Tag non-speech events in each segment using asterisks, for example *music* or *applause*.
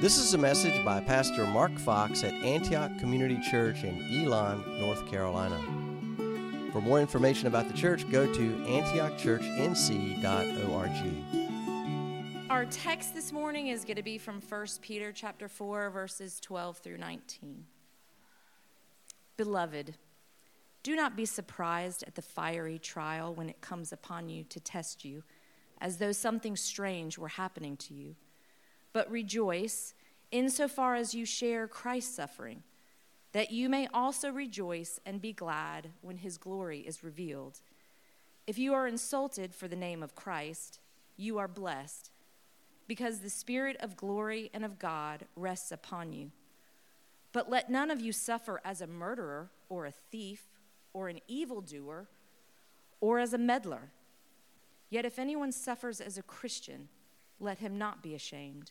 This is a message by Pastor Mark Fox at Antioch Community Church in Elon, North Carolina. For more information about the church, go to antiochchurchnc.org. Our text this morning is going to be from 1 Peter chapter 4 verses 12 through 19. Beloved, do not be surprised at the fiery trial when it comes upon you to test you, as though something strange were happening to you but rejoice insofar as you share Christ's suffering, that you may also rejoice and be glad when his glory is revealed. If you are insulted for the name of Christ, you are blessed, because the Spirit of glory and of God rests upon you. But let none of you suffer as a murderer, or a thief, or an evildoer, or as a meddler. Yet if anyone suffers as a Christian, let him not be ashamed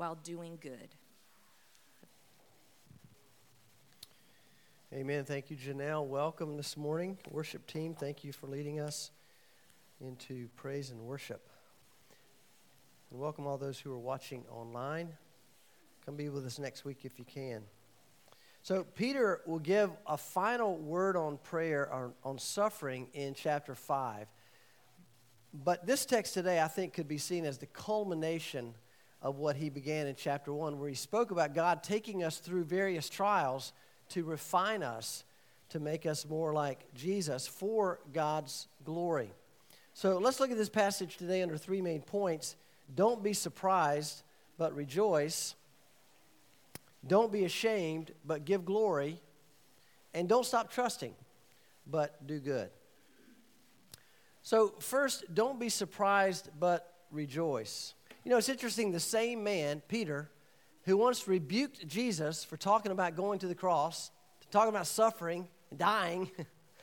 while doing good. Amen. Thank you, Janelle. Welcome this morning. Worship team, thank you for leading us into praise and worship. And welcome all those who are watching online. Come be with us next week if you can. So, Peter will give a final word on prayer, on, on suffering in chapter 5. But this text today, I think, could be seen as the culmination of what he began in chapter 1, where he spoke about God taking us through various trials to refine us, to make us more like Jesus for God's glory. So let's look at this passage today under three main points. Don't be surprised, but rejoice. Don't be ashamed, but give glory. And don't stop trusting, but do good. So, first, don't be surprised, but rejoice. You know, it's interesting, the same man, Peter, who once rebuked Jesus for talking about going to the cross, talking about suffering and dying,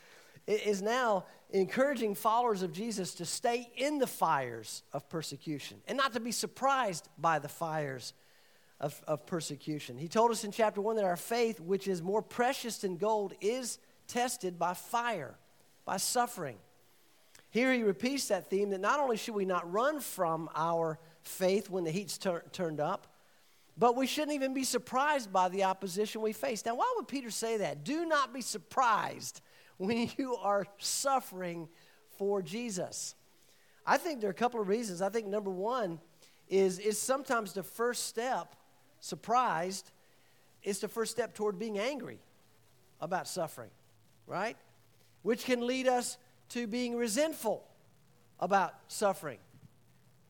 *laughs* is now encouraging followers of Jesus to stay in the fires of persecution and not to be surprised by the fires of, of persecution. He told us in chapter 1 that our faith, which is more precious than gold, is tested by fire, by suffering. Here he repeats that theme that not only should we not run from our faith when the heat's tur- turned up, but we shouldn't even be surprised by the opposition we face. Now, why would Peter say that? Do not be surprised when *laughs* you are suffering for Jesus. I think there are a couple of reasons. I think number one is, is sometimes the first step, surprised, is the first step toward being angry about suffering, right? Which can lead us to being resentful about suffering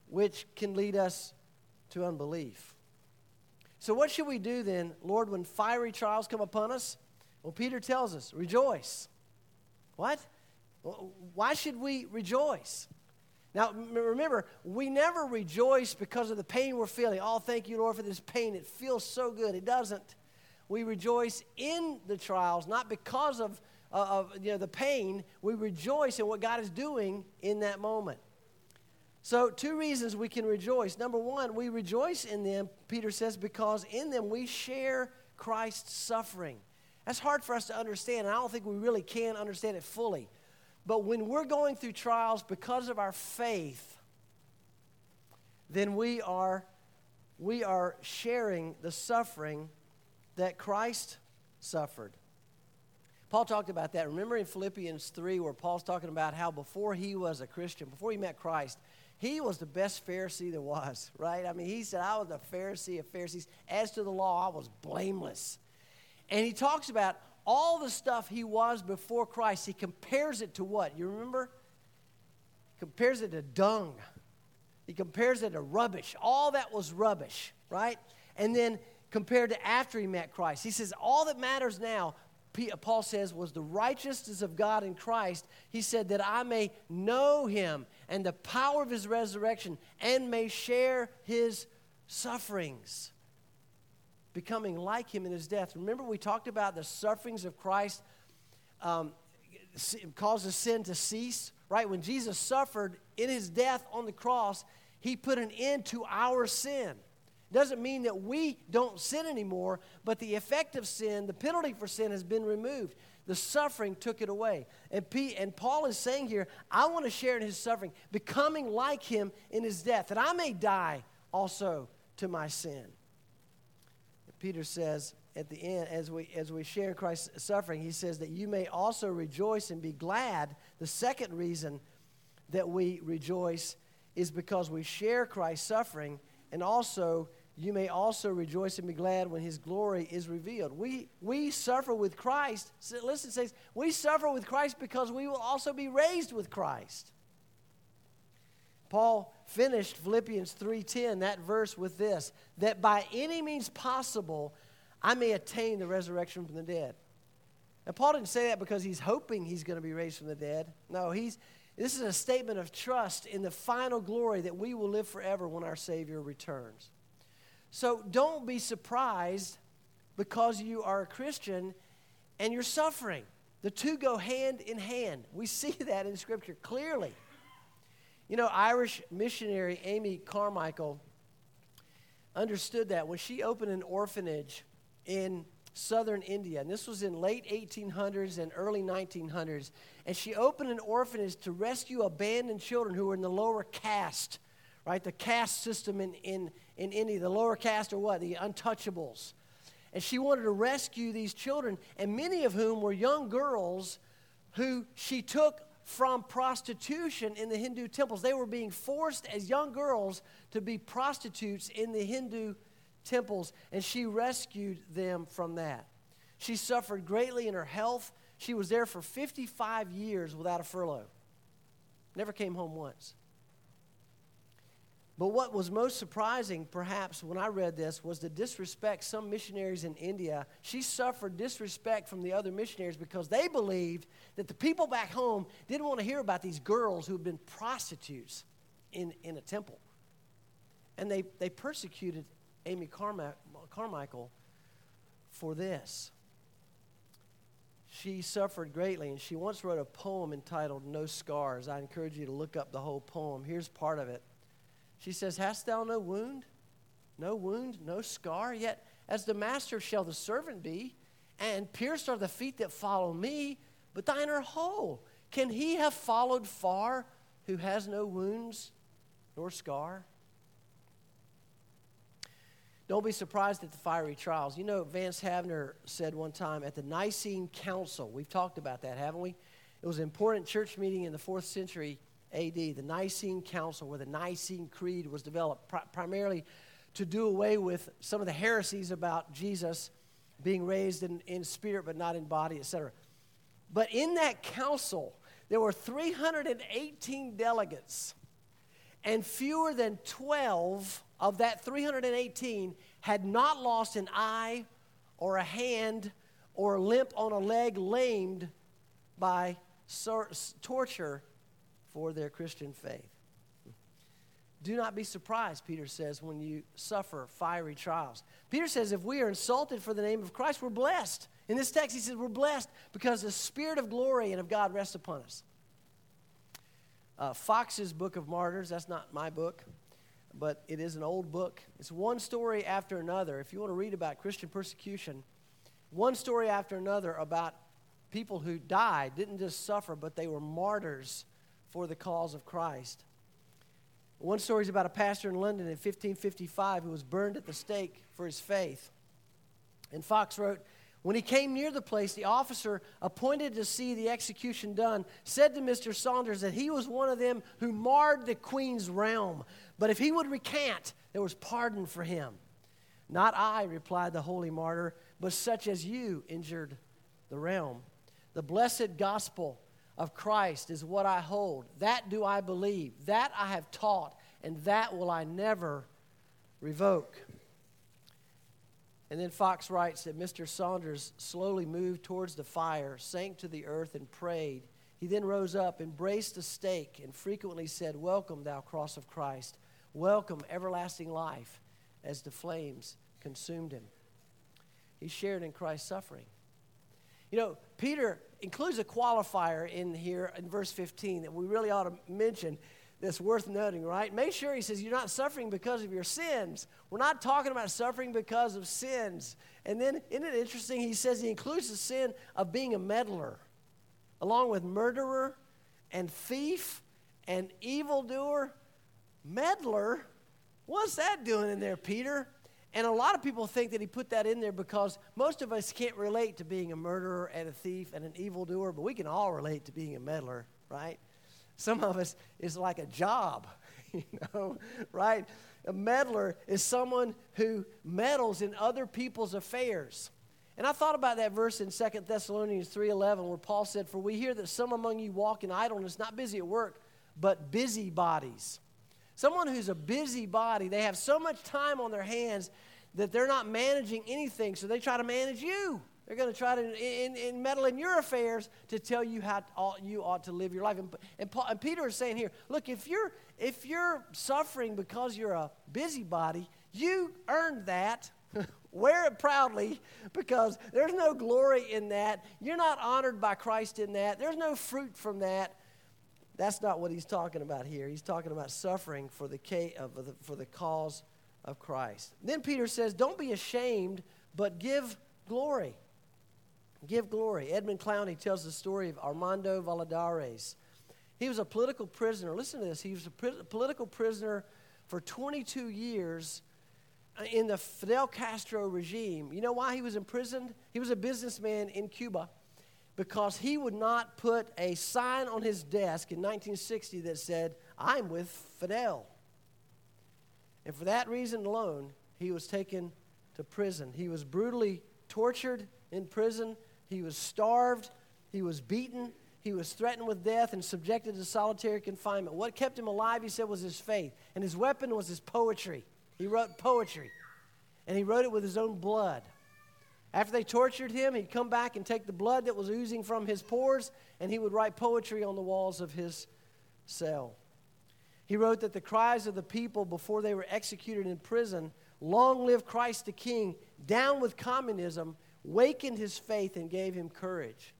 which can lead us to unbelief. So, what should we do then, Lord, when fiery trials come upon us? Well, Peter tells us, rejoice. What? Why should we rejoice? Now, remember, we never rejoice because of the pain we're feeling. Oh, thank you, Lord, for this pain. It feels so good. It doesn't. We rejoice in the trials, not because of, uh, of you know, the pain. We rejoice in what God is doing in that moment. So, two reasons we can rejoice. Number one, we rejoice in them, Peter says, because in them we share Christ's suffering. That's hard for us to understand, and I don't think we really can understand it fully. But when we're going through trials because of our faith, then we are, we are sharing the suffering that Christ suffered. Paul talked about that. Remember in Philippians 3, where Paul's talking about how before he was a Christian, before he met Christ, he was the best Pharisee there was, *laughs* right? I mean, he said, I was a Pharisee of Pharisees. As to the law, I was blameless. And he talks about all the stuff he was before Christ. He compares it to what? You remember? He compares it to dung. He compares it to rubbish. All that was rubbish, right? And then compared to after he met Christ. He says, all that matters now, Paul says, was the righteousness of God in Christ. He said, that I may know him and the power of his resurrection and may share his sufferings. becoming like him in his death. Remember, we talked about the sufferings of Christ um, causes sin to cease, right? When Jesus suffered in his death on the cross, he put an end to our sin. Doesn't mean that we don't sin anymore, but the effect of sin, the penalty for sin, has been removed. The suffering took it away. And, P, and Paul is saying here, I want to share in his suffering, becoming like him in his death, that I may die also to my sin. Peter says at the end, as we, as we share Christ's suffering, he says that you may also rejoice and be glad. The second reason that we rejoice is because we share Christ's suffering, and also you may also rejoice and be glad when his glory is revealed. We, we suffer with Christ. Listen, says, we suffer with Christ because we will also be raised with Christ. Paul finished Philippians 3:10 that verse with this that by any means possible I may attain the resurrection from the dead. Now Paul didn't say that because he's hoping he's going to be raised from the dead. No, he's this is a statement of trust in the final glory that we will live forever when our savior returns. So don't be surprised because you are a Christian and you're suffering. The two go hand in hand. We *laughs* see that in scripture clearly. You know, Irish missionary Amy Carmichael understood that when she opened an orphanage in southern India, and this was in late 1800s and early 1900s, and she opened an orphanage to rescue abandoned children who were in the lower caste, right? The caste system in, in, in India, the lower caste or what? The untouchables. And she wanted to rescue these children, and many of whom were young girls who she took from prostitution in the Hindu temples. They were being forced as young girls to be prostitutes in the Hindu temples, and she rescued them from that. She suffered greatly in her health. She was there for 55 years without a furlough. Never came home once. But what was most surprising, perhaps, when I read this, was the disrespect some missionaries in India. She suffered disrespect from the other missionaries because they believed that the people back home didn't want to hear about these girls who had been prostitutes in, in a temple. And they, they persecuted Amy Carmichael for this. She suffered greatly, and she once wrote a poem entitled No Scars. I encourage you to look up the whole poem. Here's part of it. She says, Hast thou no wound? No wound, no scar? Yet as the master shall the servant be, and pierced are the feet that follow me, but thine are whole. Can he have followed far who has no wounds nor scar? Don't be surprised at the fiery trials. You know, Vance Havner said one time at the Nicene Council, we've talked about that, haven't we? It was an important church meeting in the fourth century AD, the Nicene Council, where the Nicene Creed was developed, pr- primarily to do away with some of the heresies about Jesus being raised in, in spirit but not in body, etc. But in that council, there were 318 delegates, and fewer than 12 of that 318 had not lost an eye or a hand or a limp on a leg lamed by torture for their Christian faith. Do not be surprised, Peter says, when you suffer fiery trials. Peter says if we are insulted for the name of Christ, we're blessed. In this text, he says we're blessed because the Spirit of glory and of God rests upon us. Uh, Foxe's Book of Martyrs, that's not my book, but it is an old book. It's one story after another. If you want to read about Christian persecution, one story after another about people who died, didn't just suffer, but they were martyrs for the cause of Christ. One story is about a pastor in London in 1555 who was burned at the stake for his faith. And Foxe wrote, when he came near the place, the officer appointed to see the execution done said to Mr. Saunders that he was one of them who marred the queen's realm. But if he would recant, there was pardon for him. Not I, replied the holy martyr, but such as you injured the realm. The blessed gospel of Christ is what I hold. That do I believe. That I have taught, and that will I never revoke. And then Foxe writes that Mr. Saunders slowly moved towards the fire, sank to the earth, and prayed. He then rose up, embraced a stake, and frequently said, Welcome, thou cross of Christ. Welcome, everlasting life, as the flames consumed him. he shared in Christ's suffering. You know, Peter includes a qualifier in here in verse 15 that we really ought to mention that's worth noting, right? Make sure he says you're not suffering because of your sins. We're not talking about suffering because of sins. And then, isn't it interesting? He says he includes the sin of being a meddler, along with murderer and thief and evildoer. Meddler? What's that doing in there, Peter? And a lot of people think that he put that in there because most of us can't relate to being a murderer and a thief and an evildoer, but we can all relate to being a meddler, right? Some of us is like a job, *laughs* you know, right? A meddler is someone who meddles in other people's affairs. And I thought about that verse in 2 Thessalonians 3:11 where Paul said, "For we hear that some among you walk in idleness, not busy at work, but busybodies." Someone who's a busybody, they have so much time on their hands that they're not managing anything, so they try to manage you. They're going to try to in, in meddle in your affairs to tell you how you ought to live your life. And, and, Paul, and Peter is saying here, look, if you're if you're suffering because you're a busybody, you earned that. *laughs* Wear it proudly because there's no glory in that. You're not honored by Christ in that. There's no fruit from that. That's not what he's talking about here. He's talking about suffering for the, for the cause of Christ. Then Peter says, Don't be ashamed, but give glory. Give glory. Edmund Clowney tells the story of Armando Valladares. He was a political prisoner. Listen to this. He was a political prisoner for 22 years uh, in the Fidel Castro regime. You know why he was imprisoned? He was a businessman in Cuba because he would not put a sign on his desk in 1960 that said, I'm with Fidel. And for that reason alone, he was taken to prison. He was brutally tortured in prison, he was starved, he was beaten, he was threatened with death and subjected to solitary confinement. What kept him alive, he said, was his faith. And his weapon was his poetry. He wrote poetry, and he wrote it with his own blood. After they tortured him, he'd come back and take the blood that was oozing from his pores, and he would write poetry on the walls of his cell. He wrote that the cries of the people before they were executed in prison, Long live Christ the King, down with communism, wakened his faith and gave him courage.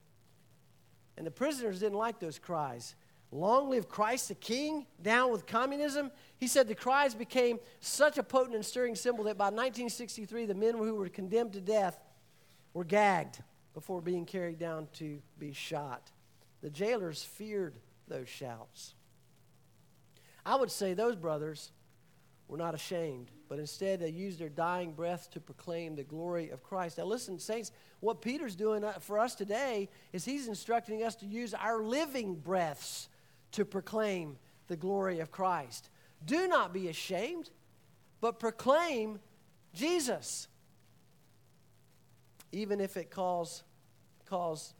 And the prisoners didn't like those cries. Long live Christ the King, down with communism. He said the cries became such a potent and stirring symbol that by 1963, the men who were condemned to death were gagged before being carried down to be shot. The jailers feared those shouts. I would say those brothers were not ashamed, but instead they used their dying breath to proclaim the glory of Christ. Now, listen, saints, what Peter's doing uh, for us today is he's instructing us to use our living breaths to proclaim the glory of Christ. Do not be ashamed, but proclaim Jesus even if it cause, cause,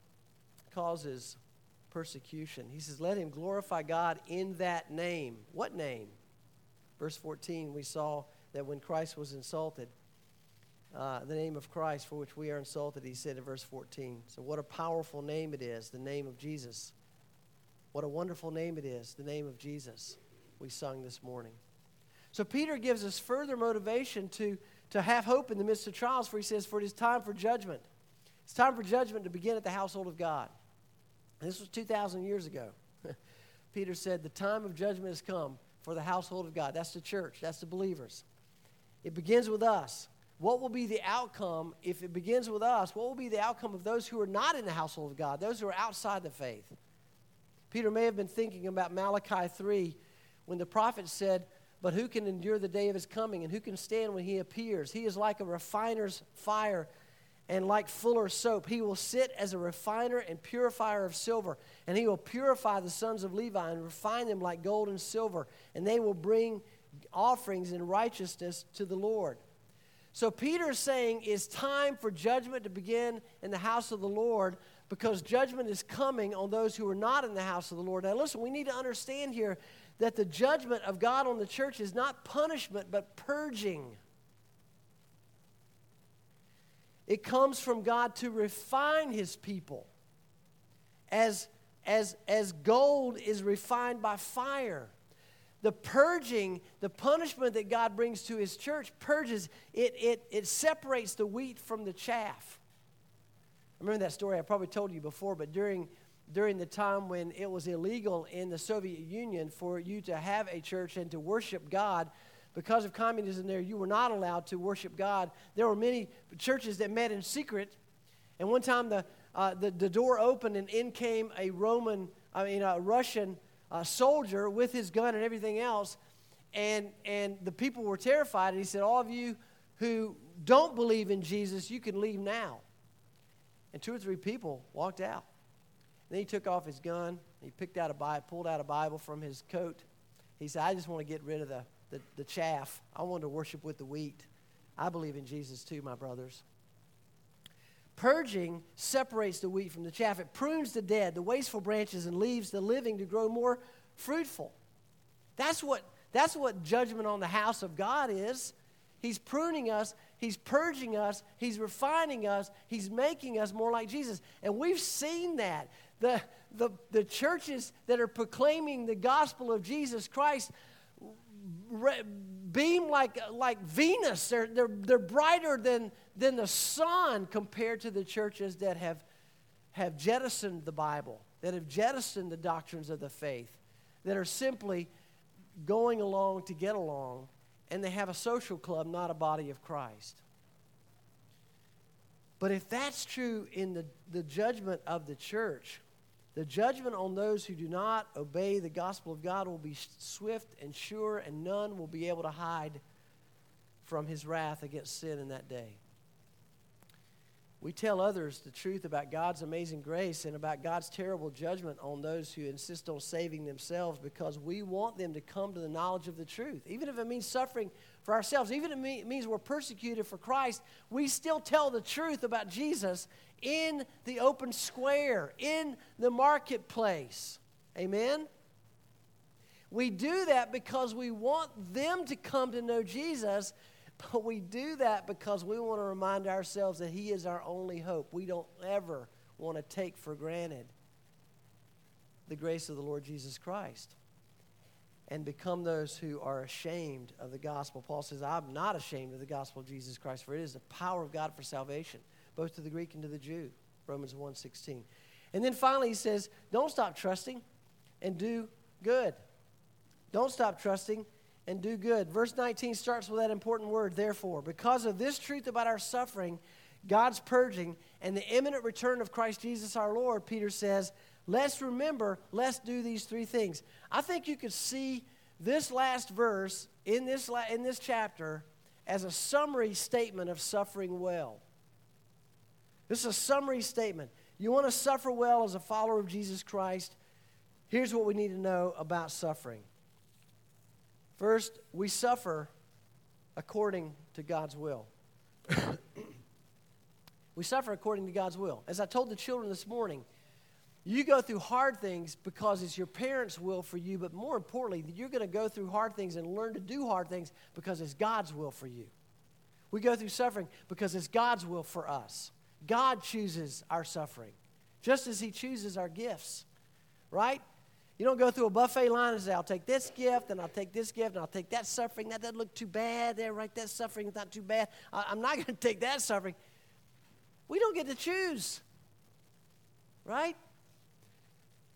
causes persecution. He says, Let him glorify God in that name. What name? Verse 14, we saw that when Christ was insulted, uh, the name of Christ for which we are insulted, he said in verse 14. So, what a powerful name it is, the name of Jesus. What a wonderful name it is, the name of Jesus, we sung this morning. So, Peter gives us further motivation to to have hope in the midst of trials, for he says, For it is time for judgment. It's time for judgment to begin at the household of God. this was 2,000 years ago. *laughs* Peter said, The time of judgment has come for the household of God. That's the church, that's the believers. It begins with us. What will be the outcome if it begins with us? What will be the outcome of those who are not in the household of God, those who are outside the faith? Peter may have been thinking about Malachi 3 when the prophet said, but who can endure the day of his coming? And who can stand when he appears? He is like a refiner's fire and like fuller's soap. He will sit as a refiner and purifier of silver. And he will purify the sons of Levi and refine them like gold and silver. And they will bring offerings in righteousness to the Lord. So Peter is saying it's time for judgment to begin in the house of the Lord because judgment is coming on those who are not in the house of the Lord. Now, listen, we need to understand here that the judgment of God on the church is not punishment, but purging. It comes from God to refine his people. As, as, as gold is refined by fire. the purging, the punishment that God brings to his church purges, it, it, it separates the wheat from the chaff. I remember that story I probably told you before, but during, during the time when it was illegal in the Soviet Union for you to have a church and to worship God, because of communism there, you were not allowed to worship God. There were many churches that met in secret. And one time the, uh, the, the, door opened and in came a Roman, I mean, a Russian uh, soldier with his gun and everything else. And, and the people were terrified. And he said, All of you who don't believe in Jesus, you can leave now. And two or three people walked out. Then he took off his gun. He picked out a Bible, pulled out a Bible from his coat. He said, I just want to get rid of the, the, the chaff. I want to worship with the wheat. I believe in Jesus too, my brothers. Purging separates the wheat from the chaff. It prunes the dead, the wasteful branches, and leaves the living to grow more fruitful. That's what, that's what judgment on the house of God is. He's pruning us, He's purging us, He's refining us, He's making us more like Jesus. And we've seen that. The, the, the churches that are proclaiming the gospel of Jesus Christ beam like, like Venus. They're, they're, they're brighter than, than the sun compared to the churches that have, have jettisoned the Bible, that have jettisoned the doctrines of the faith, that are simply going along to get along, and they have a social club, not a body of Christ. But if that's true in the, the judgment of the church, the judgment on those who do not obey the gospel of God will be swift and sure, and none will be able to hide from his wrath against sin in that day. We tell others the truth about God's amazing grace and about God's terrible judgment on those who insist on saving themselves because we want them to come to the knowledge of the truth. Even if it means suffering for ourselves, even if it means we're persecuted for Christ, we still tell the truth about Jesus in the open square, in the marketplace. Amen? We do that because we want them to come to know Jesus, but we do that because we want to remind ourselves that He is our only hope. We don't ever want to take for granted the grace of the Lord Jesus Christ and become those who are ashamed of the gospel. Paul says, I'm not ashamed of the gospel of Jesus Christ, for it is the power of God for salvation both to the Greek and to the Jew. Romans 1:16. And then finally he says, don't stop trusting and do good. Don't stop trusting and do good. Verse 19 starts with that important word, therefore. Because of this truth about our suffering, God's purging, and the imminent return of Christ Jesus our Lord, Peter says, let's remember, let's do these three things. I think you could see this last verse in this, in this chapter as a summary statement of suffering well. This is a summary statement. You want to suffer well as a follower of Jesus Christ? Here's what we need to know about suffering. First, we suffer according to God's will. *coughs* we suffer according to God's will. As I told the children this morning, you go through hard things because it's your parents' will for you, but more importantly, you're going to go through hard things and learn to do hard things because it's God's will for you. We go through suffering because it's God's will for us. God chooses our suffering, just as He chooses our gifts, right? You don't go through a buffet line and say, I'll take this gift, and I'll take this gift, and I'll take that suffering. That doesn't look too bad there, right? That suffering is not too bad. I'm not *laughs* going to take that suffering. We don't get to choose, right?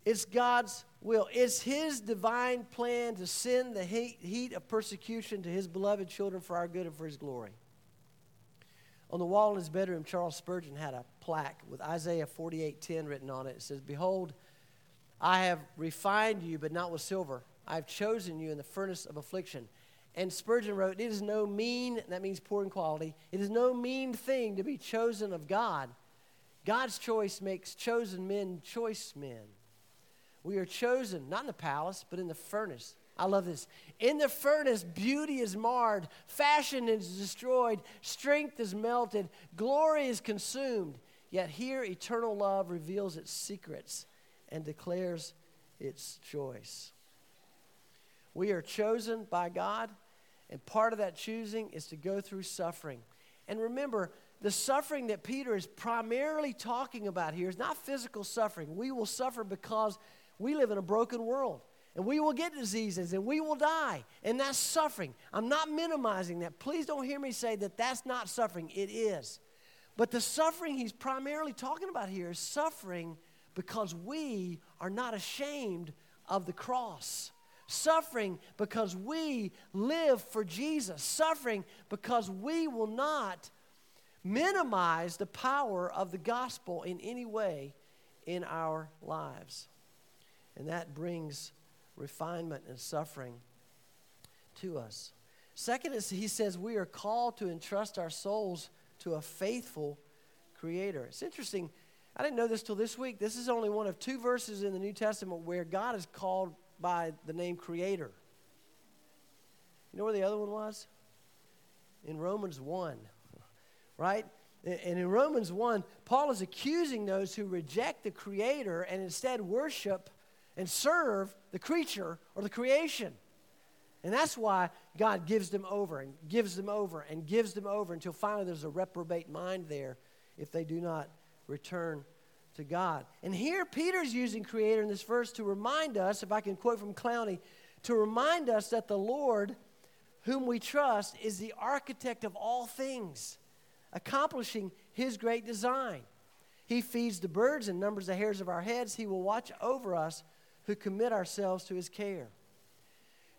It's God's will. It's His divine plan to send the heat of persecution to His beloved children for our good and for His glory. On the wall in his bedroom, Charles Spurgeon had a plaque with Isaiah 48:10 written on it. It says, "Behold, I have refined you, but not with silver. I have chosen you in the furnace of affliction." And Spurgeon wrote, It is no mean, that means poor in quality, it is no mean thing to be chosen of God. God's choice makes chosen men choice men. We are chosen, not in the palace, but in the furnace. I love this. In the furnace, beauty is marred, fashion is destroyed, strength is melted, glory is consumed. Yet here, eternal love reveals its secrets and declares its choice. We are chosen by God, and part of that choosing is to go through suffering. And remember, the suffering that Peter is primarily talking about here is not physical suffering. We will suffer because we live in a broken world. And we will get diseases and we will die. And that's suffering. I'm not minimizing that. Please don't hear me say that that's not suffering. It is. But the suffering he's primarily talking about here is suffering because we are not ashamed of the cross. Suffering because we live for Jesus. Suffering because we will not minimize the power of the gospel in any way in our lives. And that brings refinement and suffering to us. Second is he says we are called to entrust our souls to a faithful creator. It's interesting. I didn't know this till this week. This is only one of two verses in the New Testament where God is called by the name creator. You know where the other one was? In Romans 1, right? And in Romans 1, Paul is accusing those who reject the creator and instead worship and serve the creature or the creation. And that's why God gives them over and gives them over and gives them over until finally there's a reprobate mind there if they do not return to God. And here Peter's using creator in this verse to remind us, if I can quote from Clowney, to remind us that the Lord, whom we trust, is the architect of all things, accomplishing his great design. He feeds the birds and numbers the hairs of our heads. He will watch over us who commit ourselves to his care.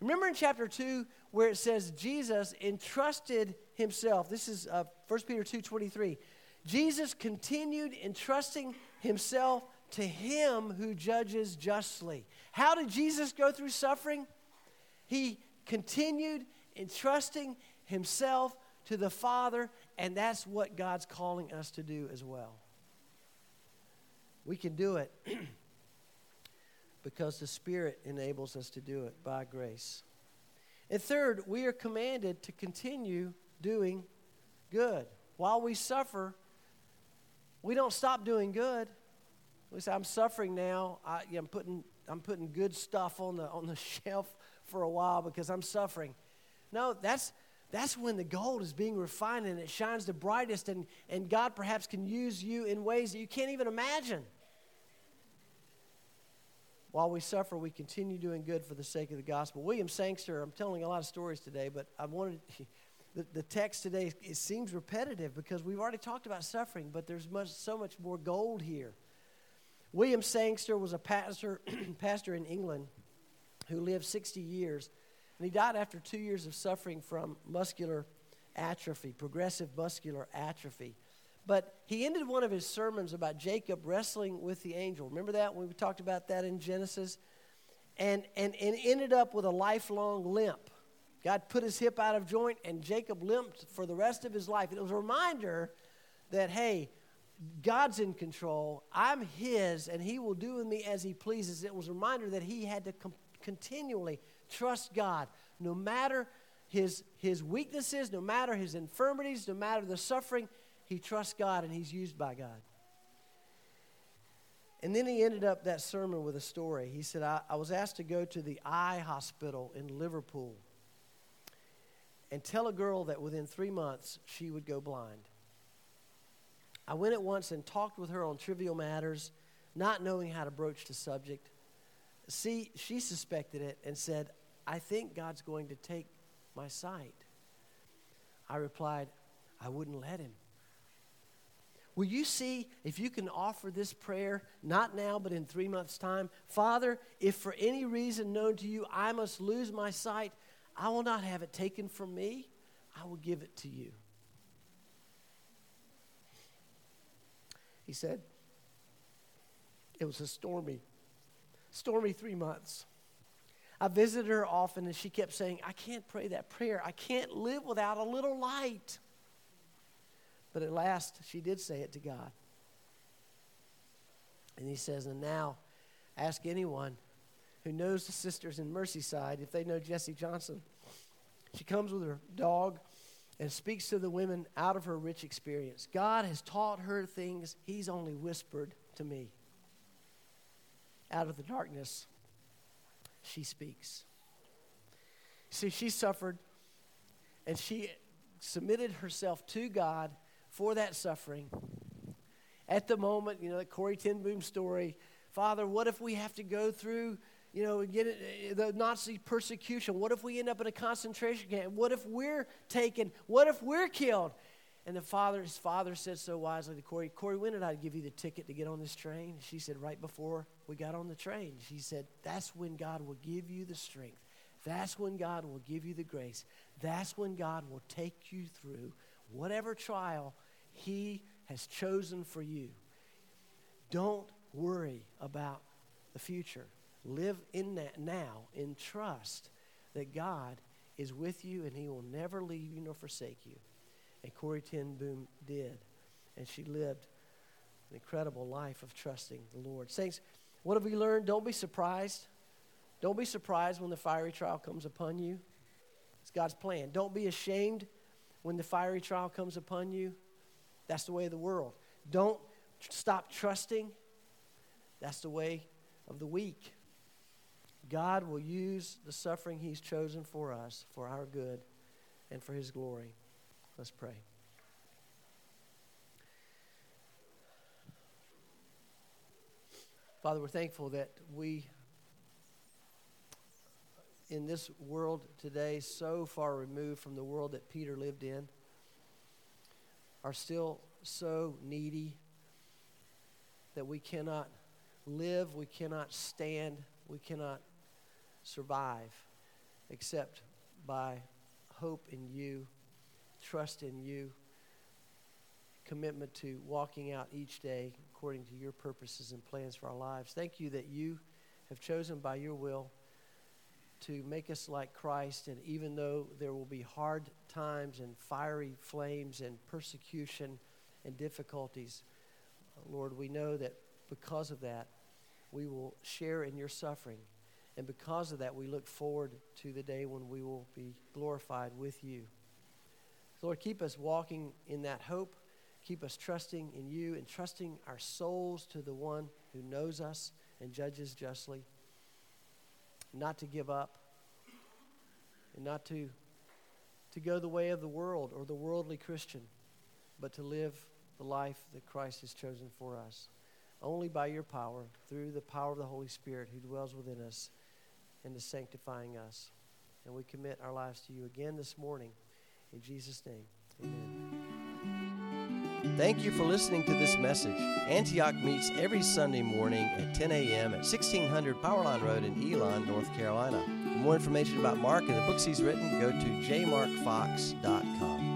Remember in chapter 2 where it says Jesus entrusted himself. This is uh, 1 Peter 2:23. Jesus continued entrusting himself to him who judges justly. How did Jesus go through suffering? He continued entrusting himself to the Father, and that's what God's calling us to do as well. We can do it *clears throat* because the Spirit enables us to do it by grace. And third, we are commanded to continue doing good. While we suffer, we don't stop doing good. We say, I'm suffering now. I, am putting, I'm putting good stuff on the, on the *laughs* shelf for a while because I'm suffering. No, that's, that's when the gold is being refined and it shines the brightest, and, and God perhaps can use you in ways that you can't even imagine. While we suffer, we continue doing good for the sake of the gospel. William Sangster, I'm telling a lot of stories today, but I wanted *laughs* the, the text today it seems repetitive because we've already talked about suffering, but there's much, so much more gold here. William Sangster was a pastor, *clears throat* pastor in England who lived 60 years, and he died after two years of suffering from muscular atrophy, progressive muscular atrophy. But he ended one of his sermons about Jacob wrestling with the angel. Remember that when we talked about that in Genesis? And, and, and ended up with a lifelong limp. God put his hip out of joint, and Jacob limped for the rest of his life. It was a reminder that, hey, God's in control. I'm his, and he will do with me as he pleases. It was a reminder that he had to com- continually trust God, no matter his, his weaknesses, no matter his infirmities, no matter the suffering he trusts God and he's used by God. And then he ended up that sermon with a story. He said, I, I was asked to go to the eye hospital in Liverpool and tell a girl that within three months she would go blind. I went at once and talked with her on trivial matters, not knowing how to broach the subject. See, she suspected it and said, I think God's going to take my sight. I replied, I wouldn't let him. Will you see if you can offer this prayer, not now, but in three months' time? Father, if for any reason known to you I must lose my sight, I will not have it taken from me, I will give it to you. He said, It was a stormy, stormy three months. I visited her often and she kept saying, I can't pray that prayer. I can't live without a little light. But at last, she did say it to God. And he says, And now, ask anyone who knows the sisters in Merseyside if they know Jessie Johnson. She comes with her dog and speaks to the women out of her rich experience. God has taught her things He's only whispered to me. Out of the darkness, she speaks. See, she suffered and she submitted herself to God for that suffering. At the moment, you know, that Corrie ten Boom story, Father, what if we have to go through, you know, get it, eh, the Nazi persecution? What if we end up in a concentration camp? What if we're taken? What if we're killed? And the father, his father said so wisely to Corrie, Corrie, when did I give you the ticket to get on this train? She said, right before we got on the train. She said, that's when God will give you the strength. That's when God will give you the grace. That's when God will take you through whatever trial He has chosen for you. Don't worry about the future. Live in that now in trust that God is with you and He will never leave you nor forsake you. And Corrie ten Boom did. And she lived an incredible life of trusting the Lord. Saints, what have we learned? Don't be surprised. Don't be surprised when the fiery trial comes upon you. It's God's plan. Don't be ashamed when the fiery trial comes upon you. That's the way of the world. Don't stop trusting. That's the way of the weak. God will use the suffering He's chosen for us for our good and for His glory. Let's pray. Father, we're thankful that we, in this world today, so far removed from the world that Peter lived in, are still so needy that we cannot live, we cannot stand, we cannot survive except by hope in you trust in you, commitment to walking out each day according to your purposes and plans for our lives. Thank you that you have chosen by your will to make us like Christ. And even though there will be hard times and fiery flames and persecution and difficulties, Lord, we know that because of that, we will share in your suffering. And because of that, we look forward to the day when we will be glorified with you. Lord, keep us walking in that hope. Keep us trusting in you and trusting our souls to the one who knows us and judges justly. Not to give up and not to, to go the way of the world or the worldly Christian, but to live the life that Christ has chosen for us. Only by your power, through the power of the Holy Spirit who dwells within us and is sanctifying us. And we commit our lives to you again this morning. In Jesus' name, amen. Thank you for listening to this message. Antioch meets every Sunday morning at 10 a.m. at 1600 Powerline Road in Elon, North Carolina. For more information about Mark and the books he's written, go to jmarkfox.com.